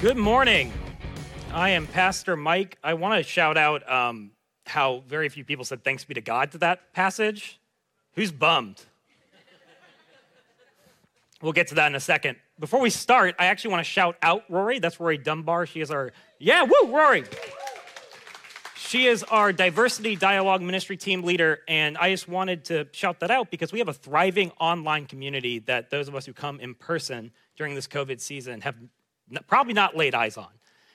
Good morning. I am Pastor Mike. I want to shout out um, how very few people said thanks be to God to that passage. Who's bummed? We'll get to that in a second. Before we start, I actually want to shout out Rory. That's Rory Dunbar. She is our, yeah, woo, Rory. She is our diversity dialogue ministry team leader, and I just wanted to shout that out because we have a thriving online community that those of us who come in person during this COVID season have probably not laid eyes on.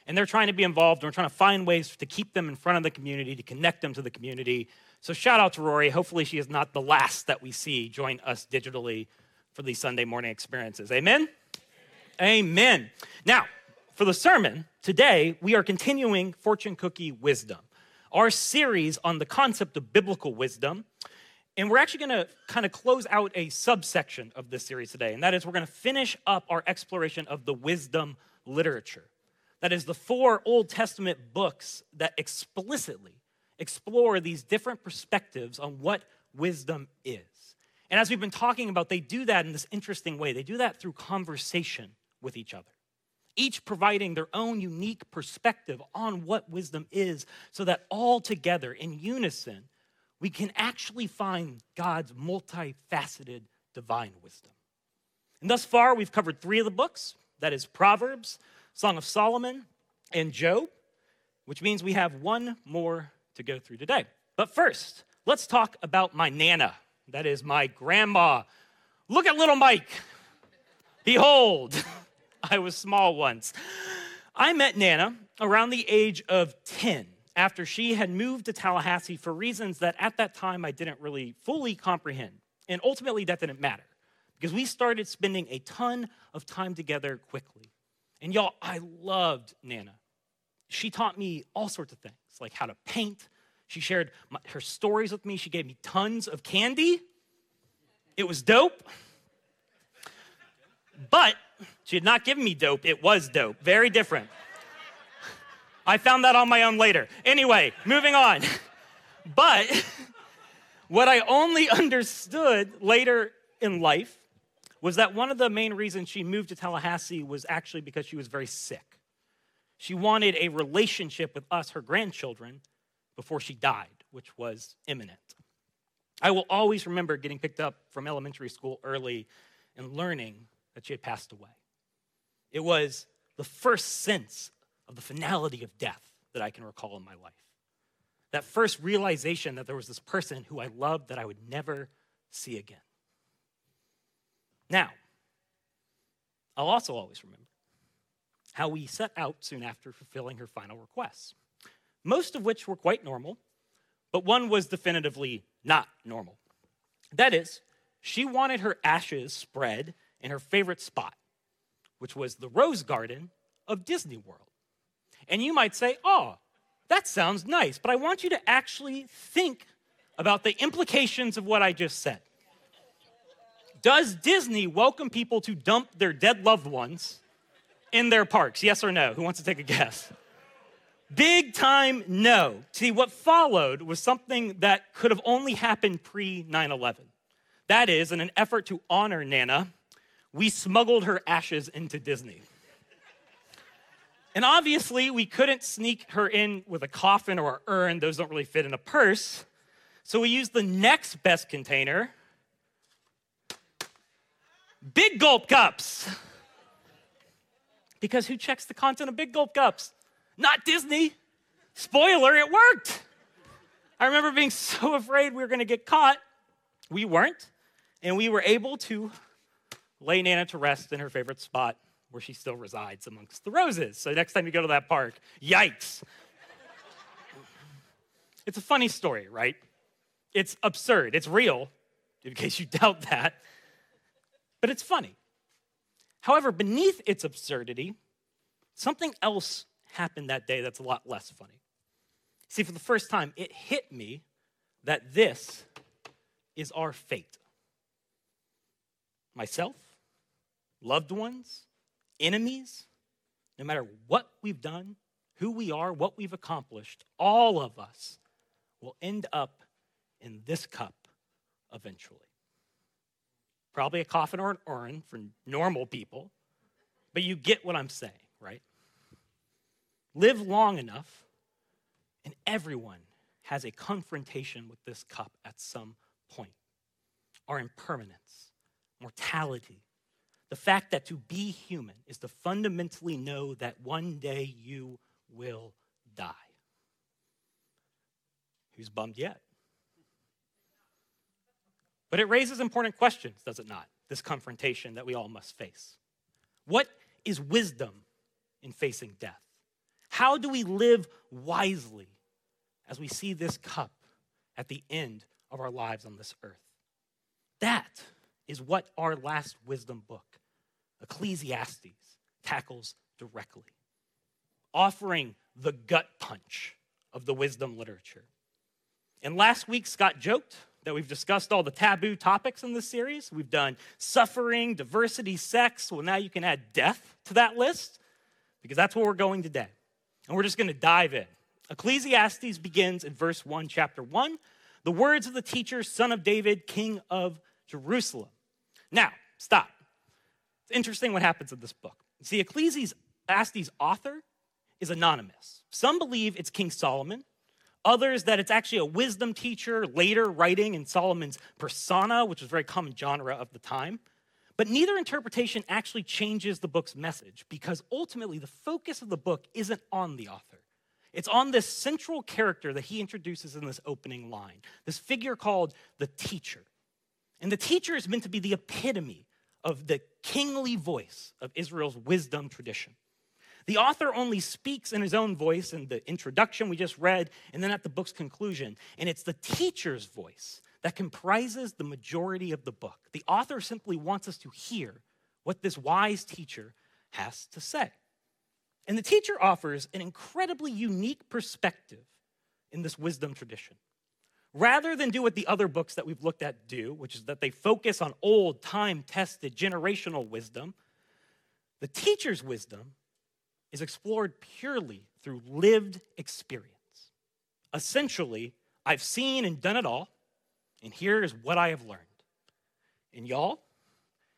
And they're trying to be involved, and we're trying to find ways to keep them in front of the community, to connect them to the community. So, shout out to Rory. Hopefully, she is not the last that we see join us digitally for these Sunday morning experiences. Amen? Amen. Now, for the sermon, today we are continuing Fortune Cookie Wisdom, our series on the concept of biblical wisdom. And we're actually going to kind of close out a subsection of this series today, and that is we're going to finish up our exploration of the wisdom literature. That is the four Old Testament books that explicitly explore these different perspectives on what wisdom is. And as we've been talking about, they do that in this interesting way. They do that through conversation with each other, each providing their own unique perspective on what wisdom is, so that all together in unison, we can actually find God's multifaceted divine wisdom. And thus far, we've covered three of the books that is, Proverbs, Song of Solomon, and Job, which means we have one more to go through today. But first, let's talk about my Nana. That is my grandma. Look at little Mike. Behold, I was small once. I met Nana around the age of 10 after she had moved to Tallahassee for reasons that at that time I didn't really fully comprehend. And ultimately, that didn't matter because we started spending a ton of time together quickly. And y'all, I loved Nana. She taught me all sorts of things, like how to paint, she shared my, her stories with me. She gave me tons of candy. It was dope. But she had not given me dope. It was dope. Very different. I found that on my own later. Anyway, moving on. But what I only understood later in life was that one of the main reasons she moved to Tallahassee was actually because she was very sick. She wanted a relationship with us, her grandchildren, before she died, which was imminent. I will always remember getting picked up from elementary school early and learning that she had passed away. It was the first sense of the finality of death that I can recall in my life. That first realization that there was this person who I loved that I would never see again. Now, I'll also always remember how we set out soon after fulfilling her final requests most of which were quite normal, but one was definitively not normal. That is, she wanted her ashes spread in her favorite spot, which was the Rose Garden of Disney World. And you might say, oh, that sounds nice, but I want you to actually think about the implications of what I just said. Does Disney welcome people to dump their dead loved ones in their parks? Yes or no? Who wants to take a guess? Big time no. See, what followed was something that could have only happened pre 9 11. That is, in an effort to honor Nana, we smuggled her ashes into Disney. And obviously, we couldn't sneak her in with a coffin or urn, those don't really fit in a purse. So we used the next best container big gulp cups. Because who checks the content of big gulp cups? Not Disney. Spoiler, it worked. I remember being so afraid we were going to get caught. We weren't. And we were able to lay Nana to rest in her favorite spot where she still resides amongst the roses. So next time you go to that park, yikes. it's a funny story, right? It's absurd. It's real, in case you doubt that. But it's funny. However, beneath its absurdity, something else happened that day that's a lot less funny. See, for the first time, it hit me that this is our fate. Myself, loved ones, enemies, no matter what we've done, who we are, what we've accomplished, all of us will end up in this cup eventually. Probably a coffin or an urn for normal people, but you get what I'm saying, right? live long enough, and everyone has a confrontation with this cup at some point. Our impermanence, mortality, the fact that to be human is to fundamentally know that one day you will die. Who's bummed yet? But it raises important questions, does it not? This confrontation that we all must face. What is wisdom in facing death? How do we live wisely as we see this cup at the end of our lives on this earth? That is what our last wisdom book, Ecclesiastes, tackles directly, offering the gut punch of the wisdom literature. And last week, Scott joked that we've discussed all the taboo topics in this series. We've done suffering, diversity, sex. Well, now you can add death to that list because that's where we're going today. And we're just going to dive in. Ecclesiastes begins in verse 1, chapter 1. The words of the teacher, son of David, king of Jerusalem. Now, stop. It's interesting what happens in this book. See, Ecclesiastes' author is anonymous. Some believe it's King Solomon, others that it's actually a wisdom teacher later writing in Solomon's persona, which was a very common genre of the time. But neither interpretation actually changes the book's message because ultimately the focus of the book isn't on the author. It's on this central character that he introduces in this opening line, this figure called the teacher. And the teacher is meant to be the epitome of the kingly voice of Israel's wisdom tradition. The author only speaks in his own voice in the introduction we just read, and then at the book's conclusion. And it's the teacher's voice that comprises the majority of the book. The author simply wants us to hear what this wise teacher has to say. And the teacher offers an incredibly unique perspective in this wisdom tradition. Rather than do what the other books that we've looked at do, which is that they focus on old, time tested, generational wisdom, the teacher's wisdom is explored purely through lived experience. Essentially, I've seen and done it all, and here is what I have learned. And y'all,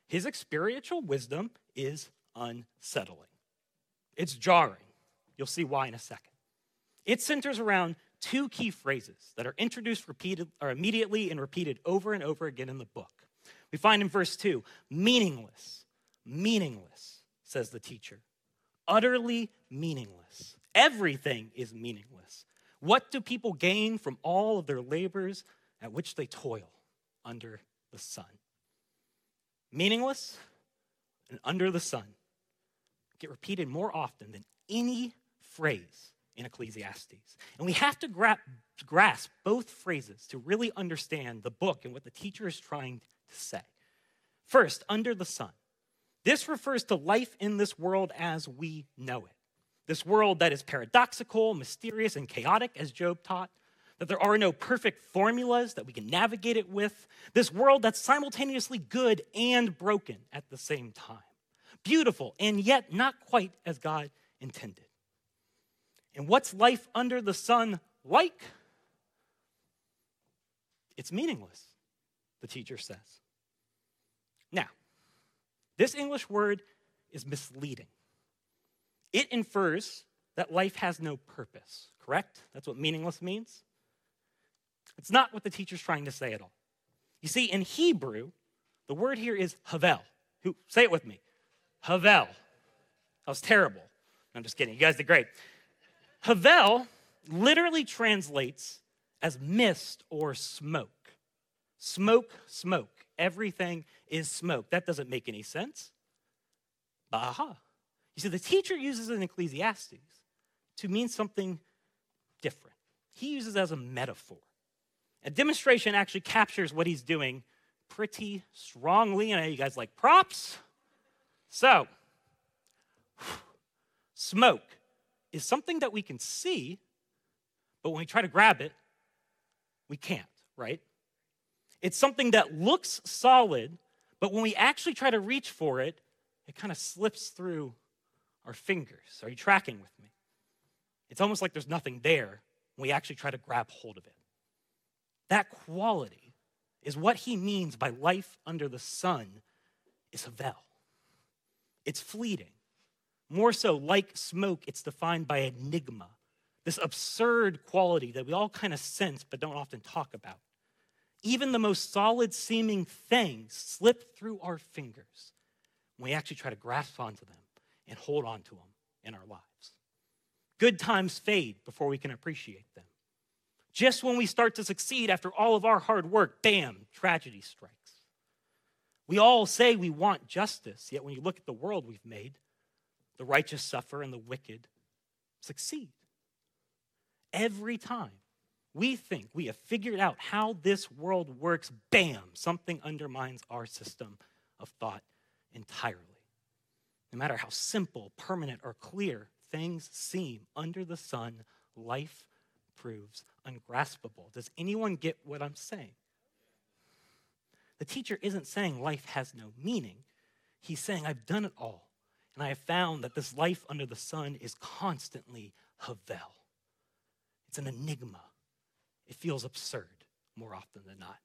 his experiential wisdom is unsettling. It's jarring. You'll see why in a second. It centers around two key phrases that are introduced repeated or immediately and repeated over and over again in the book. We find in verse 2, meaningless, meaningless, says the teacher utterly meaningless. Everything is meaningless. What do people gain from all of their labors at which they toil under the sun? Meaningless and under the sun get repeated more often than any phrase in Ecclesiastes. And we have to gra- grasp both phrases to really understand the book and what the teacher is trying to say. First, under the sun. This refers to life in this world as we know it. This world that is paradoxical, mysterious, and chaotic, as Job taught, that there are no perfect formulas that we can navigate it with. This world that's simultaneously good and broken at the same time. Beautiful, and yet not quite as God intended. And what's life under the sun like? It's meaningless, the teacher says. Now, this English word is misleading. It infers that life has no purpose, correct? That's what meaningless means. It's not what the teacher's trying to say at all. You see, in Hebrew, the word here is havel. Who say it with me? Havel. That was terrible. I'm just kidding. You guys did great. Havel literally translates as mist or smoke. Smoke, smoke. Everything is smoke. That doesn't make any sense. But aha. You see, the teacher uses it in Ecclesiastes to mean something different. He uses it as a metaphor. A demonstration actually captures what he's doing pretty strongly. And I know you guys like props. So, smoke is something that we can see, but when we try to grab it, we can't, right? It's something that looks solid, but when we actually try to reach for it, it kind of slips through our fingers. Are you tracking with me? It's almost like there's nothing there when we actually try to grab hold of it. That quality is what he means by life under the sun is Havel. It's fleeting, More so, like smoke, it's defined by enigma, this absurd quality that we all kind of sense but don't often talk about. Even the most solid seeming things slip through our fingers when we actually try to grasp onto them and hold on to them in our lives. Good times fade before we can appreciate them. Just when we start to succeed after all of our hard work, bam, tragedy strikes. We all say we want justice, yet when you look at the world we've made, the righteous suffer and the wicked succeed. Every time we think we have figured out how this world works, bam, something undermines our system of thought entirely. No matter how simple, permanent, or clear things seem under the sun, life proves ungraspable. Does anyone get what I'm saying? The teacher isn't saying life has no meaning. He's saying, I've done it all. And I have found that this life under the sun is constantly Havel. It's an enigma. It feels absurd more often than not.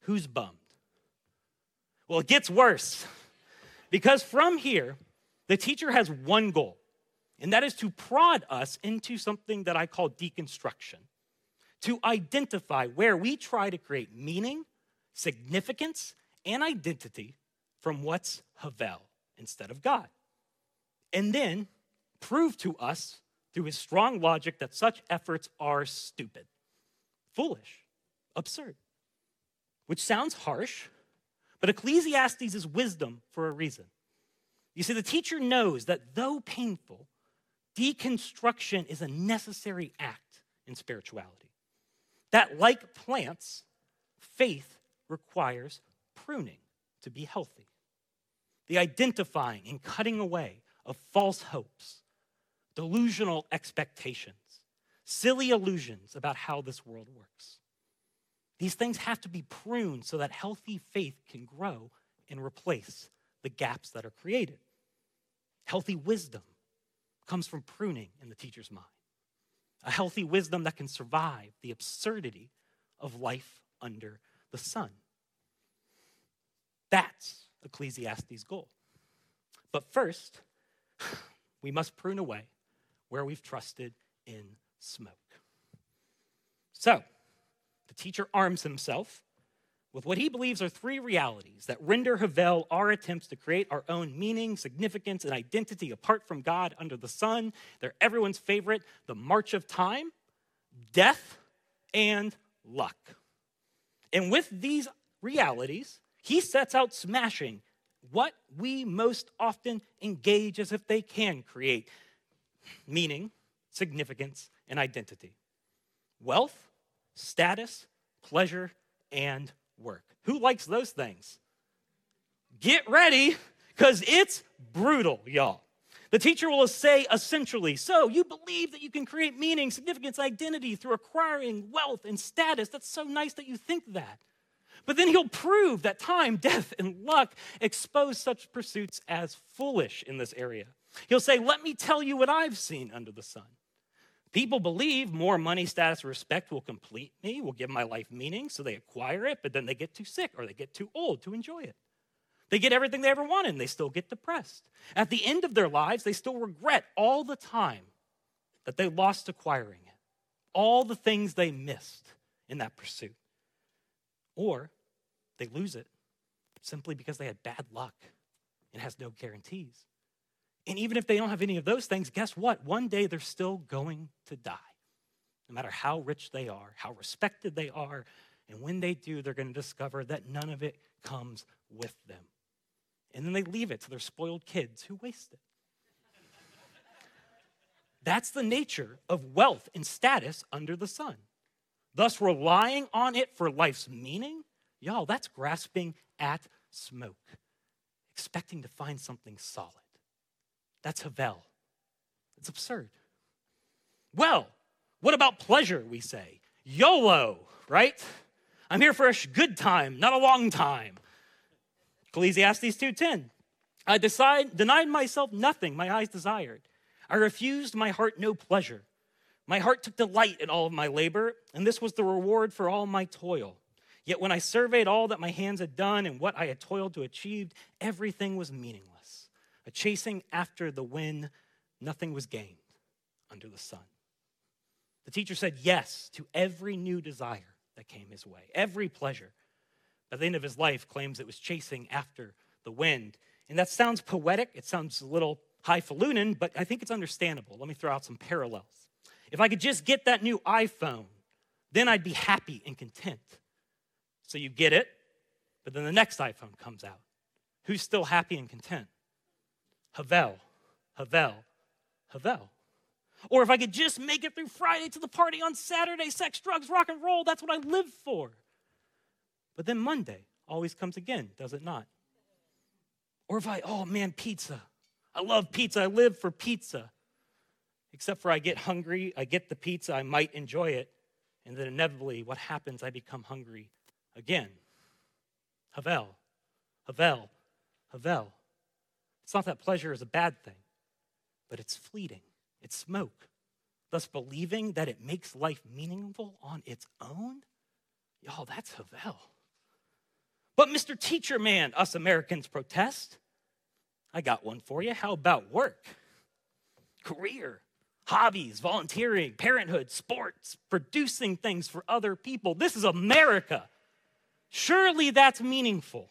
Who's bummed? Well, it gets worse. Because from here, the teacher has one goal, and that is to prod us into something that I call deconstruction, to identify where we try to create meaning, significance, and identity from what's Havel instead of God. And then prove to us through his strong logic that such efforts are stupid, foolish, absurd, which sounds harsh, but Ecclesiastes is wisdom for a reason. You see, the teacher knows that though painful, deconstruction is a necessary act in spirituality. That, like plants, faith requires pruning to be healthy. The identifying and cutting away of false hopes, delusional expectations, silly illusions about how this world works. These things have to be pruned so that healthy faith can grow and replace the gaps that are created. Healthy wisdom comes from pruning in the teacher's mind. A healthy wisdom that can survive the absurdity of life under the sun. That's Ecclesiastes' goal. But first, we must prune away where we've trusted in smoke. So, the teacher arms himself with what he believes are three realities that render Havel our attempts to create our own meaning, significance, and identity apart from God under the sun. They're everyone's favorite the march of time, death, and luck. And with these realities, he sets out smashing what we most often engage as if they can create meaning, significance, and identity wealth, status, pleasure, and work. Who likes those things? Get ready, because it's brutal, y'all. The teacher will say essentially, so you believe that you can create meaning, significance, identity through acquiring wealth and status. That's so nice that you think that. But then he'll prove that time, death, and luck expose such pursuits as foolish in this area. He'll say, Let me tell you what I've seen under the sun. People believe more money, status, respect will complete me, will give my life meaning, so they acquire it, but then they get too sick or they get too old to enjoy it. They get everything they ever wanted and they still get depressed. At the end of their lives, they still regret all the time that they lost acquiring it, all the things they missed in that pursuit. Or they lose it simply because they had bad luck and has no guarantees. And even if they don't have any of those things, guess what? One day they're still going to die. No matter how rich they are, how respected they are, and when they do, they're going to discover that none of it comes with them. And then they leave it to their spoiled kids who waste it. That's the nature of wealth and status under the sun. Thus, relying on it for life's meaning, y'all, that's grasping at smoke, expecting to find something solid. That's Havel. It's absurd. Well, what about pleasure, we say? YOLO, right? I'm here for a good time, not a long time. Ecclesiastes 2:10. I decide, denied myself nothing my eyes desired. I refused my heart no pleasure. My heart took delight in all of my labor, and this was the reward for all my toil. Yet when I surveyed all that my hands had done and what I had toiled to achieve, everything was meaningless a chasing after the wind, nothing was gained under the sun. The teacher said yes to every new desire that came his way, every pleasure. By the end of his life, claims it was chasing after the wind. And that sounds poetic, it sounds a little highfalutin, but I think it's understandable. Let me throw out some parallels. If I could just get that new iPhone, then I'd be happy and content. So you get it, but then the next iPhone comes out. Who's still happy and content? Havel, Havel, Havel. Or if I could just make it through Friday to the party on Saturday, sex, drugs, rock and roll, that's what I live for. But then Monday always comes again, does it not? Or if I, oh man, pizza. I love pizza. I live for pizza. Except for I get hungry, I get the pizza, I might enjoy it, and then inevitably, what happens? I become hungry again. Havel, Havel, Havel. It's not that pleasure is a bad thing, but it's fleeting, it's smoke. Thus, believing that it makes life meaningful on its own, y'all, that's Havel. But, Mr. Teacher Man, us Americans protest. I got one for you. How about work? Career, hobbies, volunteering, parenthood, sports, producing things for other people. This is America. Surely that's meaningful.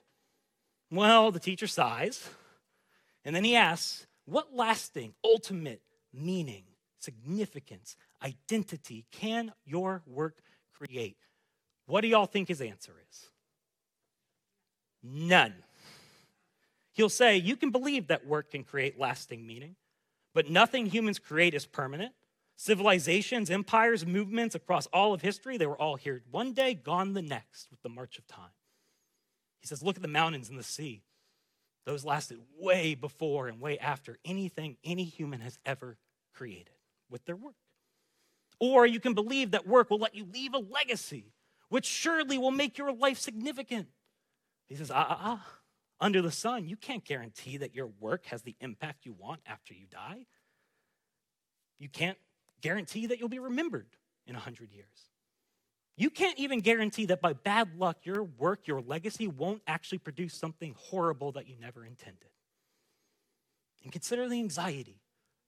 Well, the teacher sighs, and then he asks, What lasting, ultimate meaning, significance, identity can your work create? What do y'all think his answer is? None. He'll say, You can believe that work can create lasting meaning, but nothing humans create is permanent. Civilizations, empires, movements across all of history, they were all here one day, gone the next with the march of time. He says, Look at the mountains and the sea. Those lasted way before and way after anything any human has ever created with their work. Or you can believe that work will let you leave a legacy, which surely will make your life significant. He says, ah, ah, ah. Under the sun, you can't guarantee that your work has the impact you want after you die. You can't guarantee that you'll be remembered in 100 years. You can't even guarantee that by bad luck, your work, your legacy won't actually produce something horrible that you never intended. And consider the anxiety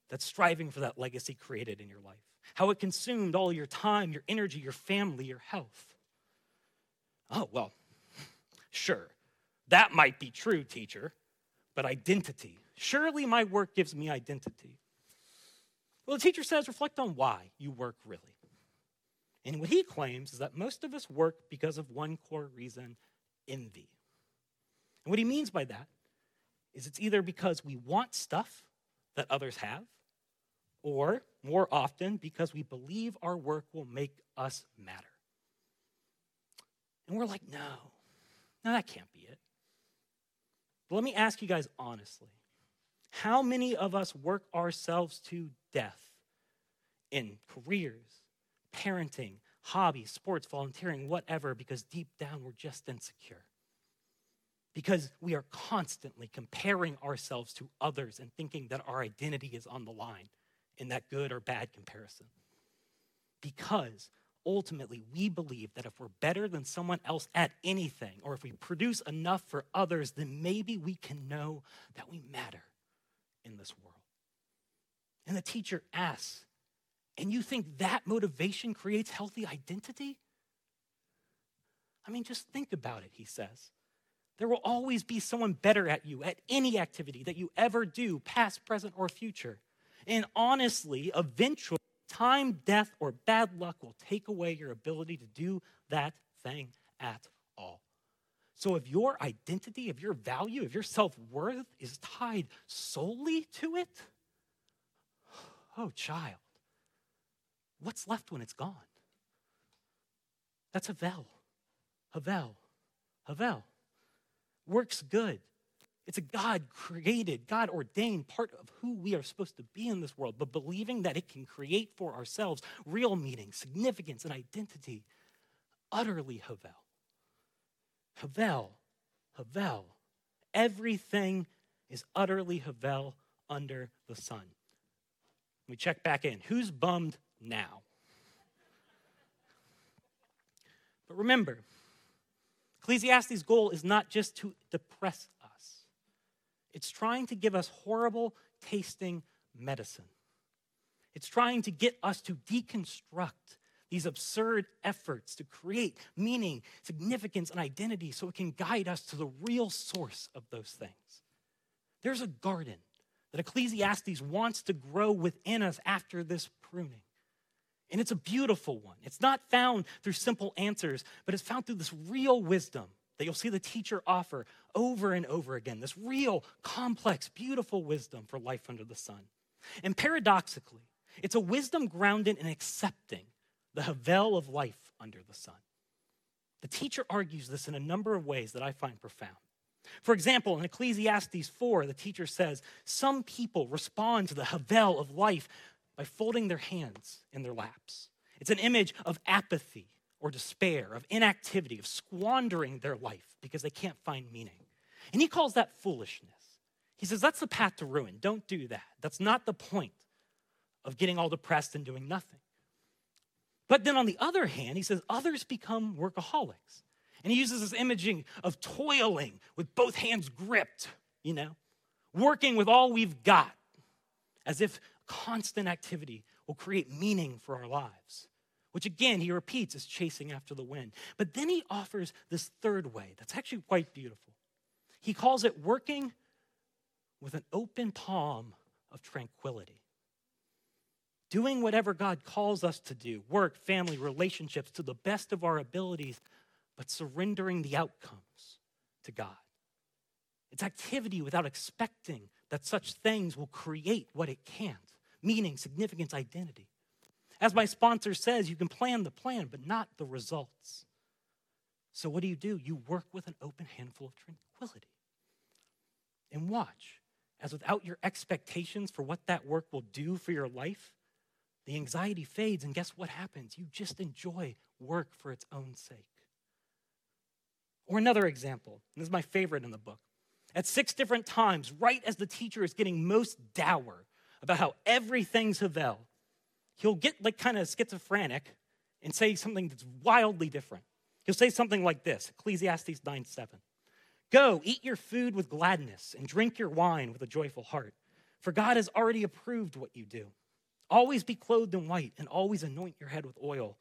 that's striving for that legacy created in your life, how it consumed all your time, your energy, your family, your health. Oh, well, sure, that might be true, teacher, but identity. Surely my work gives me identity. Well, the teacher says, reflect on why you work really. And what he claims is that most of us work because of one core reason envy. And what he means by that is it's either because we want stuff that others have, or more often, because we believe our work will make us matter. And we're like, no, no, that can't be it. But let me ask you guys honestly how many of us work ourselves to death in careers, parenting, hobbies, sports, volunteering, whatever, because deep down we're just insecure? Because we are constantly comparing ourselves to others and thinking that our identity is on the line in that good or bad comparison. Because ultimately we believe that if we're better than someone else at anything, or if we produce enough for others, then maybe we can know that we matter in this world. And the teacher asks, and you think that motivation creates healthy identity? I mean, just think about it, he says. There will always be someone better at you at any activity that you ever do, past, present, or future. And honestly, eventually, time, death, or bad luck will take away your ability to do that thing at all. So if your identity, if your value, if your self worth is tied solely to it, oh, child, what's left when it's gone? That's Havel. Havel. Havel. Works good. It's a God created, God ordained part of who we are supposed to be in this world, but believing that it can create for ourselves real meaning, significance, and identity. Utterly Havel. Havel. Havel. Everything is utterly Havel under the sun. We check back in. Who's bummed now? But remember, Ecclesiastes' goal is not just to depress us, It's trying to give us horrible tasting medicine. It's trying to get us to deconstruct these absurd efforts to create meaning, significance, and identity so it can guide us to the real source of those things. There's a garden that Ecclesiastes wants to grow within us after this pruning. And it's a beautiful one. It's not found through simple answers, but it's found through this real wisdom that you'll see the teacher offer over and over again. This real, complex, beautiful wisdom for life under the sun. And paradoxically, it's a wisdom grounded in accepting the havel of life under the sun. The teacher argues this in a number of ways that I find profound. For example, in Ecclesiastes 4, the teacher says, Some people respond to the havel of life by folding their hands in their laps. It's an image of apathy or despair, of inactivity, of squandering their life because they can't find meaning. And he calls that foolishness. He says that's the path to ruin. Don't do that. That's not the point of getting all depressed and doing nothing. But then on the other hand, he says others become workaholics. And he uses this imaging of toiling with both hands gripped, you know, working with all we've got, as if constant activity will create meaning for our lives, which again, he repeats, is chasing after the wind. But then he offers this third way that's actually quite beautiful. He calls it working with an open palm of tranquility. Doing whatever God calls us to do work, family, relationships to the best of our abilities but surrendering the outcomes to God. It's activity without expecting that such things will create what it can't meaning, significance, identity. As my sponsor says, you can plan the plan, but not the results. So, what do you do? You work with an open handful of tranquility. And watch, as without your expectations for what that work will do for your life, the anxiety fades, and guess what happens? You just enjoy work for its own sake. Or another example, this is my favorite in the book. At six different times, right as the teacher is getting most dour about how everything's Havel, he'll get like kind of schizophrenic and say something that's wildly different. He'll say something like this Ecclesiastes 9 7. Go, eat your food with gladness and drink your wine with a joyful heart, for God has already approved what you do. Always be clothed in white and always anoint your head with oil.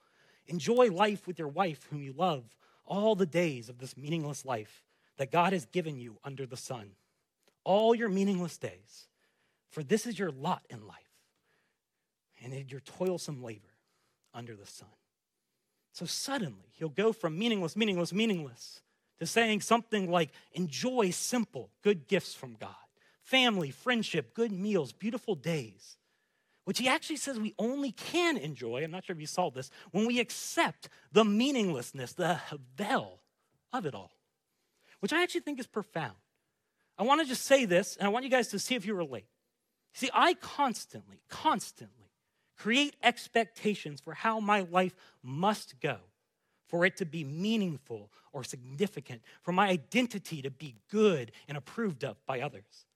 Enjoy life with your wife, whom you love all the days of this meaningless life that God has given you under the sun, all your meaningless days, for this is your lot in life. And in your toilsome labor under the sun. So suddenly, he'll go from meaningless, meaningless, meaningless to saying something like, enjoy simple, good gifts from God, family, friendship, good meals, beautiful days which he actually says we only can enjoy, I'm not sure if you saw this, when we accept the meaninglessness, the havel of it all, which I actually think is profound. I want to just say this, and I want you guys to see if you relate. See, I constantly, constantly create expectations for how my life must go for it to be meaningful or significant, for my identity to be good and approved of by others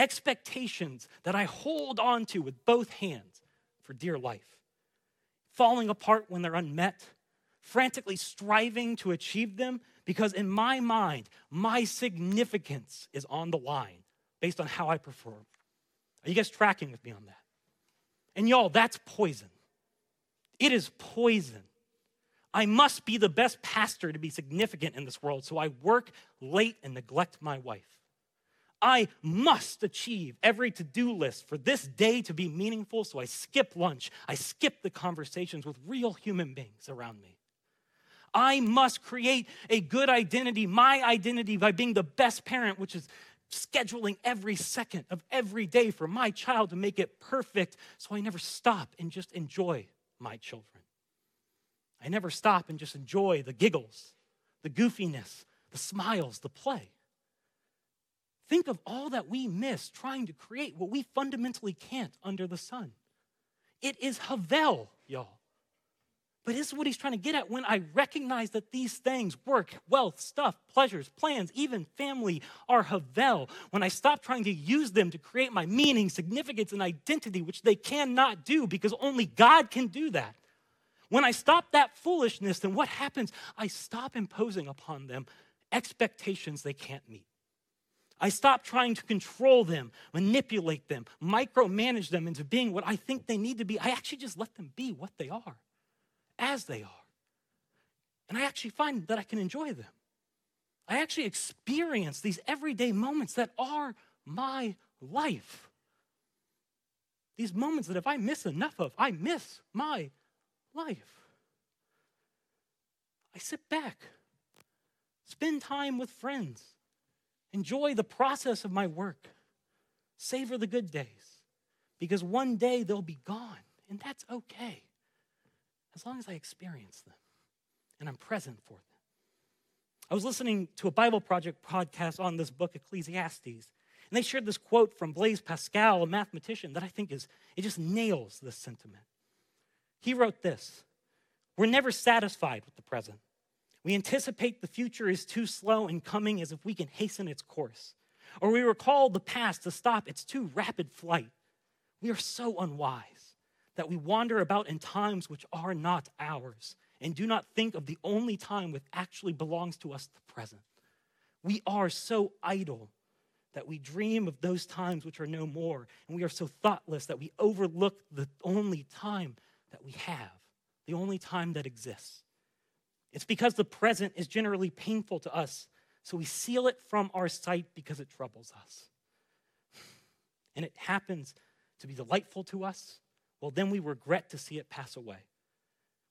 expectations that I hold on to with both hands for dear life, falling apart when they're unmet, frantically striving to achieve them because in my mind, my significance is on the line based on how I perform. Are you guys tracking with me on that? And y'all, that's poison. It is poison. I must be the best pastor to be significant in this world, so I work late and neglect my wife. I must achieve every to do list for this day to be meaningful, so I skip lunch. I skip the conversations with real human beings around me. I must create a good identity, my identity, by being the best parent, which is scheduling every second of every day for my child to make it perfect, so I never stop and just enjoy my children. I never stop and just enjoy the giggles, the goofiness, the smiles, the play. Think of all that we miss trying to create what we fundamentally can't under the sun. It is Havel, y'all. But this is what he's trying to get at when I recognize that these things work, wealth, stuff, pleasures, plans, even family are Havel. When I stop trying to use them to create my meaning, significance, and identity, which they cannot do because only God can do that. When I stop that foolishness, then what happens? I stop imposing upon them expectations they can't meet. I stop trying to control them, manipulate them, micromanage them into being what I think they need to be. I actually just let them be what they are, as they are. And I actually find that I can enjoy them. I actually experience these everyday moments that are my life. These moments that if I miss enough of, I miss my life. I sit back, spend time with friends, enjoy the process of my work, savor the good days, because one day they'll be gone, and that's okay, as long as I experience them and I'm present for them. I was listening to a Bible Project podcast on this book, Ecclesiastes, and they shared this quote from Blaise Pascal, a mathematician, that I think is, it just nails this sentiment. He wrote this We're never satisfied with the present. We anticipate the future is too slow in coming as if we can hasten its course. Or we recall the past to stop its too rapid flight. We are so unwise that we wander about in times which are not ours and do not think of the only time which actually belongs to us, the present. We are so idle that we dream of those times which are no more, and we are so thoughtless that we overlook the only time that we have, the only time that exists. It's because the present is generally painful to us, so we seal it from our sight because it troubles us. And it happens to be delightful to us, well, then we regret to see it pass away.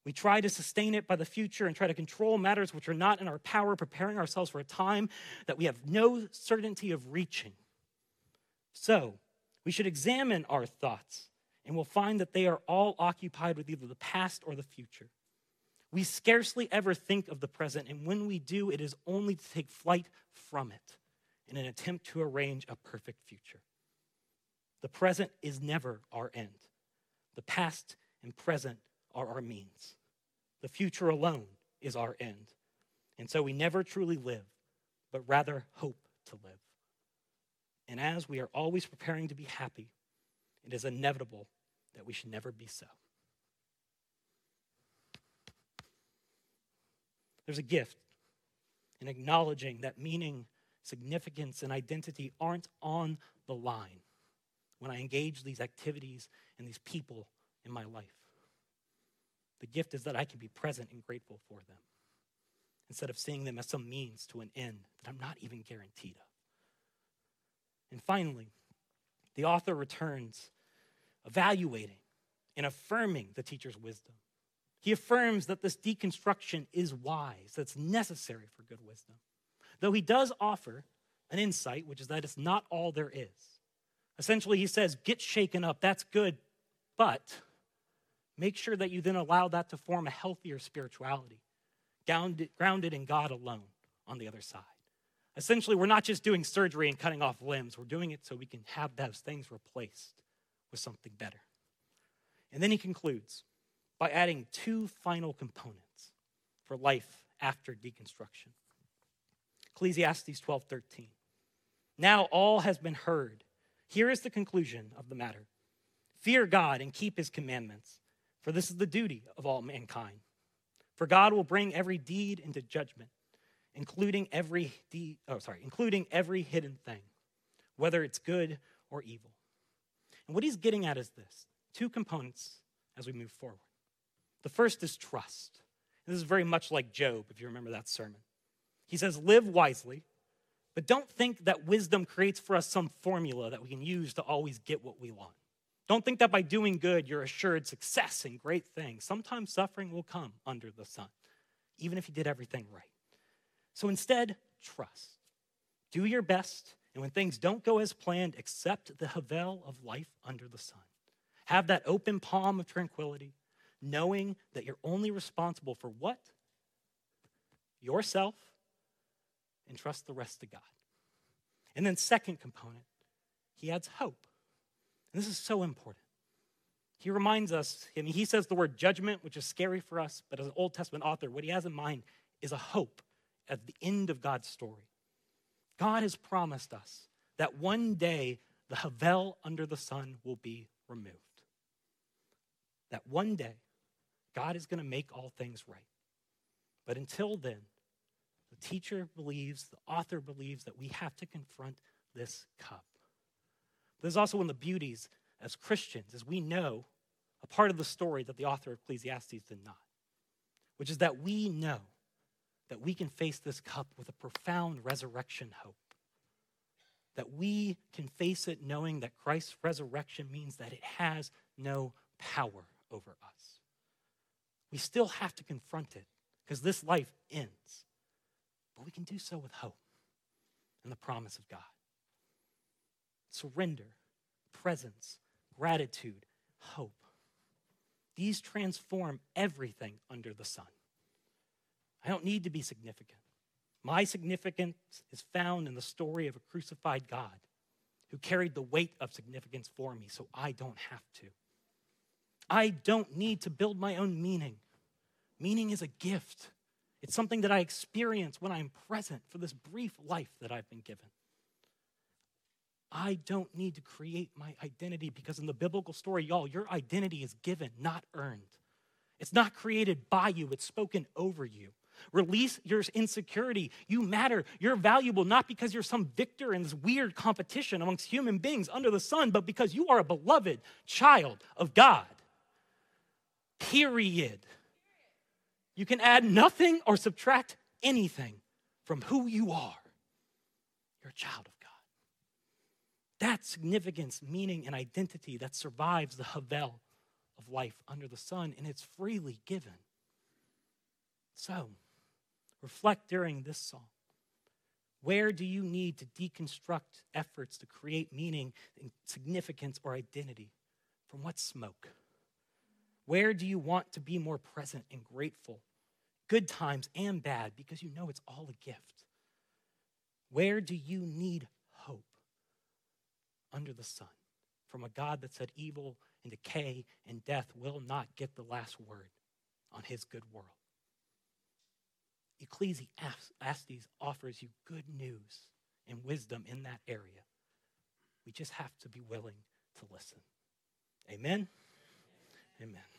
We try to sustain it by the future and try to control matters which are not in our power, preparing ourselves for a time that we have no certainty of reaching. So, we should examine our thoughts, and we'll find that they are all occupied with either the past or the future. We scarcely ever think of the present, and when we do, it is only to take flight from it in an attempt to arrange a perfect future. The present is never our end, the past and present are our means. The future alone is our end. And so we never truly live, but rather hope to live. And as we are always preparing to be happy, it is inevitable that we should never be so. There's a gift in acknowledging that meaning, significance, and identity aren't on the line when I engage these activities and these people in my life. The gift is that I can be present and grateful for them instead of seeing them as some means to an end that I'm not even guaranteed of. And finally, the author returns evaluating and affirming the teacher's wisdom. He affirms that this deconstruction is wise, that's necessary for good wisdom. Though he does offer an insight, which is that it's not all there is. Essentially, he says, get shaken up, that's good, but Make sure that you then allow that to form a healthier spirituality, grounded in God alone on the other side. Essentially, we're not just doing surgery and cutting off limbs, we're doing it so we can have those things replaced with something better. And then he concludes by adding two final components for life after deconstruction. Ecclesiastes 12 13. Now all has been heard. Here is the conclusion of the matter Fear God and keep his commandments for this is the duty of all mankind. For God will bring every deed into judgment, including every oh sorry, including every hidden thing, whether it's good or evil. And what he's getting at is this two components as we move forward. The first is trust. This is very much like Job, if you remember that sermon. He says, Live wisely, but don't think that wisdom creates for us some formula that we can use to always get what we want. Don't think that by doing good, you're assured success and great things. Sometimes suffering will come under the sun, even if you did everything right. So instead, trust. Do your best, and when things don't go as planned, accept the havel of life under the sun. Have that open palm of tranquility, knowing that you're only responsible for what? Yourself, and trust the rest to God. And then, second component, he adds hope. And this is so important. He reminds us, I mean, he says the word judgment, which is scary for us, but as an Old Testament author, what he has in mind is a hope at the end of God's story. God has promised us that one day the Havel under the sun will be removed. That one day God is going to make all things right. But until then, the teacher believes, the author believes that we have to confront this cup. There's also one of the beauties as Christians, as we know, a part of the story that the author of Ecclesiastes did not, which is that we know that we can face this cup with a profound resurrection hope. That we can face it knowing that Christ's resurrection means that it has no power over us. We still have to confront it because this life ends, but we can do so with hope and the promise of God. Surrender, presence, gratitude, hope. These transform everything under the sun. I don't need to be significant. My significance is found in the story of a crucified God who carried the weight of significance for me so I don't have to. I don't need to build my own meaning. Meaning is a gift, it's something that I experience when I'm present for this brief life that I've been given. I don't need to create my identity because in the biblical story, y'all, your identity is given, not earned. It's not created by you, it's spoken over you. Release your insecurity. You matter. You're valuable not because you're some victor in this weird competition amongst human beings under the sun, but because you are a beloved child of God. Period. You can add nothing or subtract anything from who you are. You're a child of God. that significance, meaning, and identity that survives the havel of life under the sun, and it's freely given. So, reflect during this song. Where do you need to deconstruct efforts to create meaning, and significance, or identity? From what smoke? Where do you want to be more present and grateful, good times and bad, because you know it's all a gift? Where do you need hope? under the sun from a God that said evil and decay and death will not get the last word on his good world. Ecclesiastes offers you good news and wisdom in that area. We just have to be willing to listen. Amen. Amen.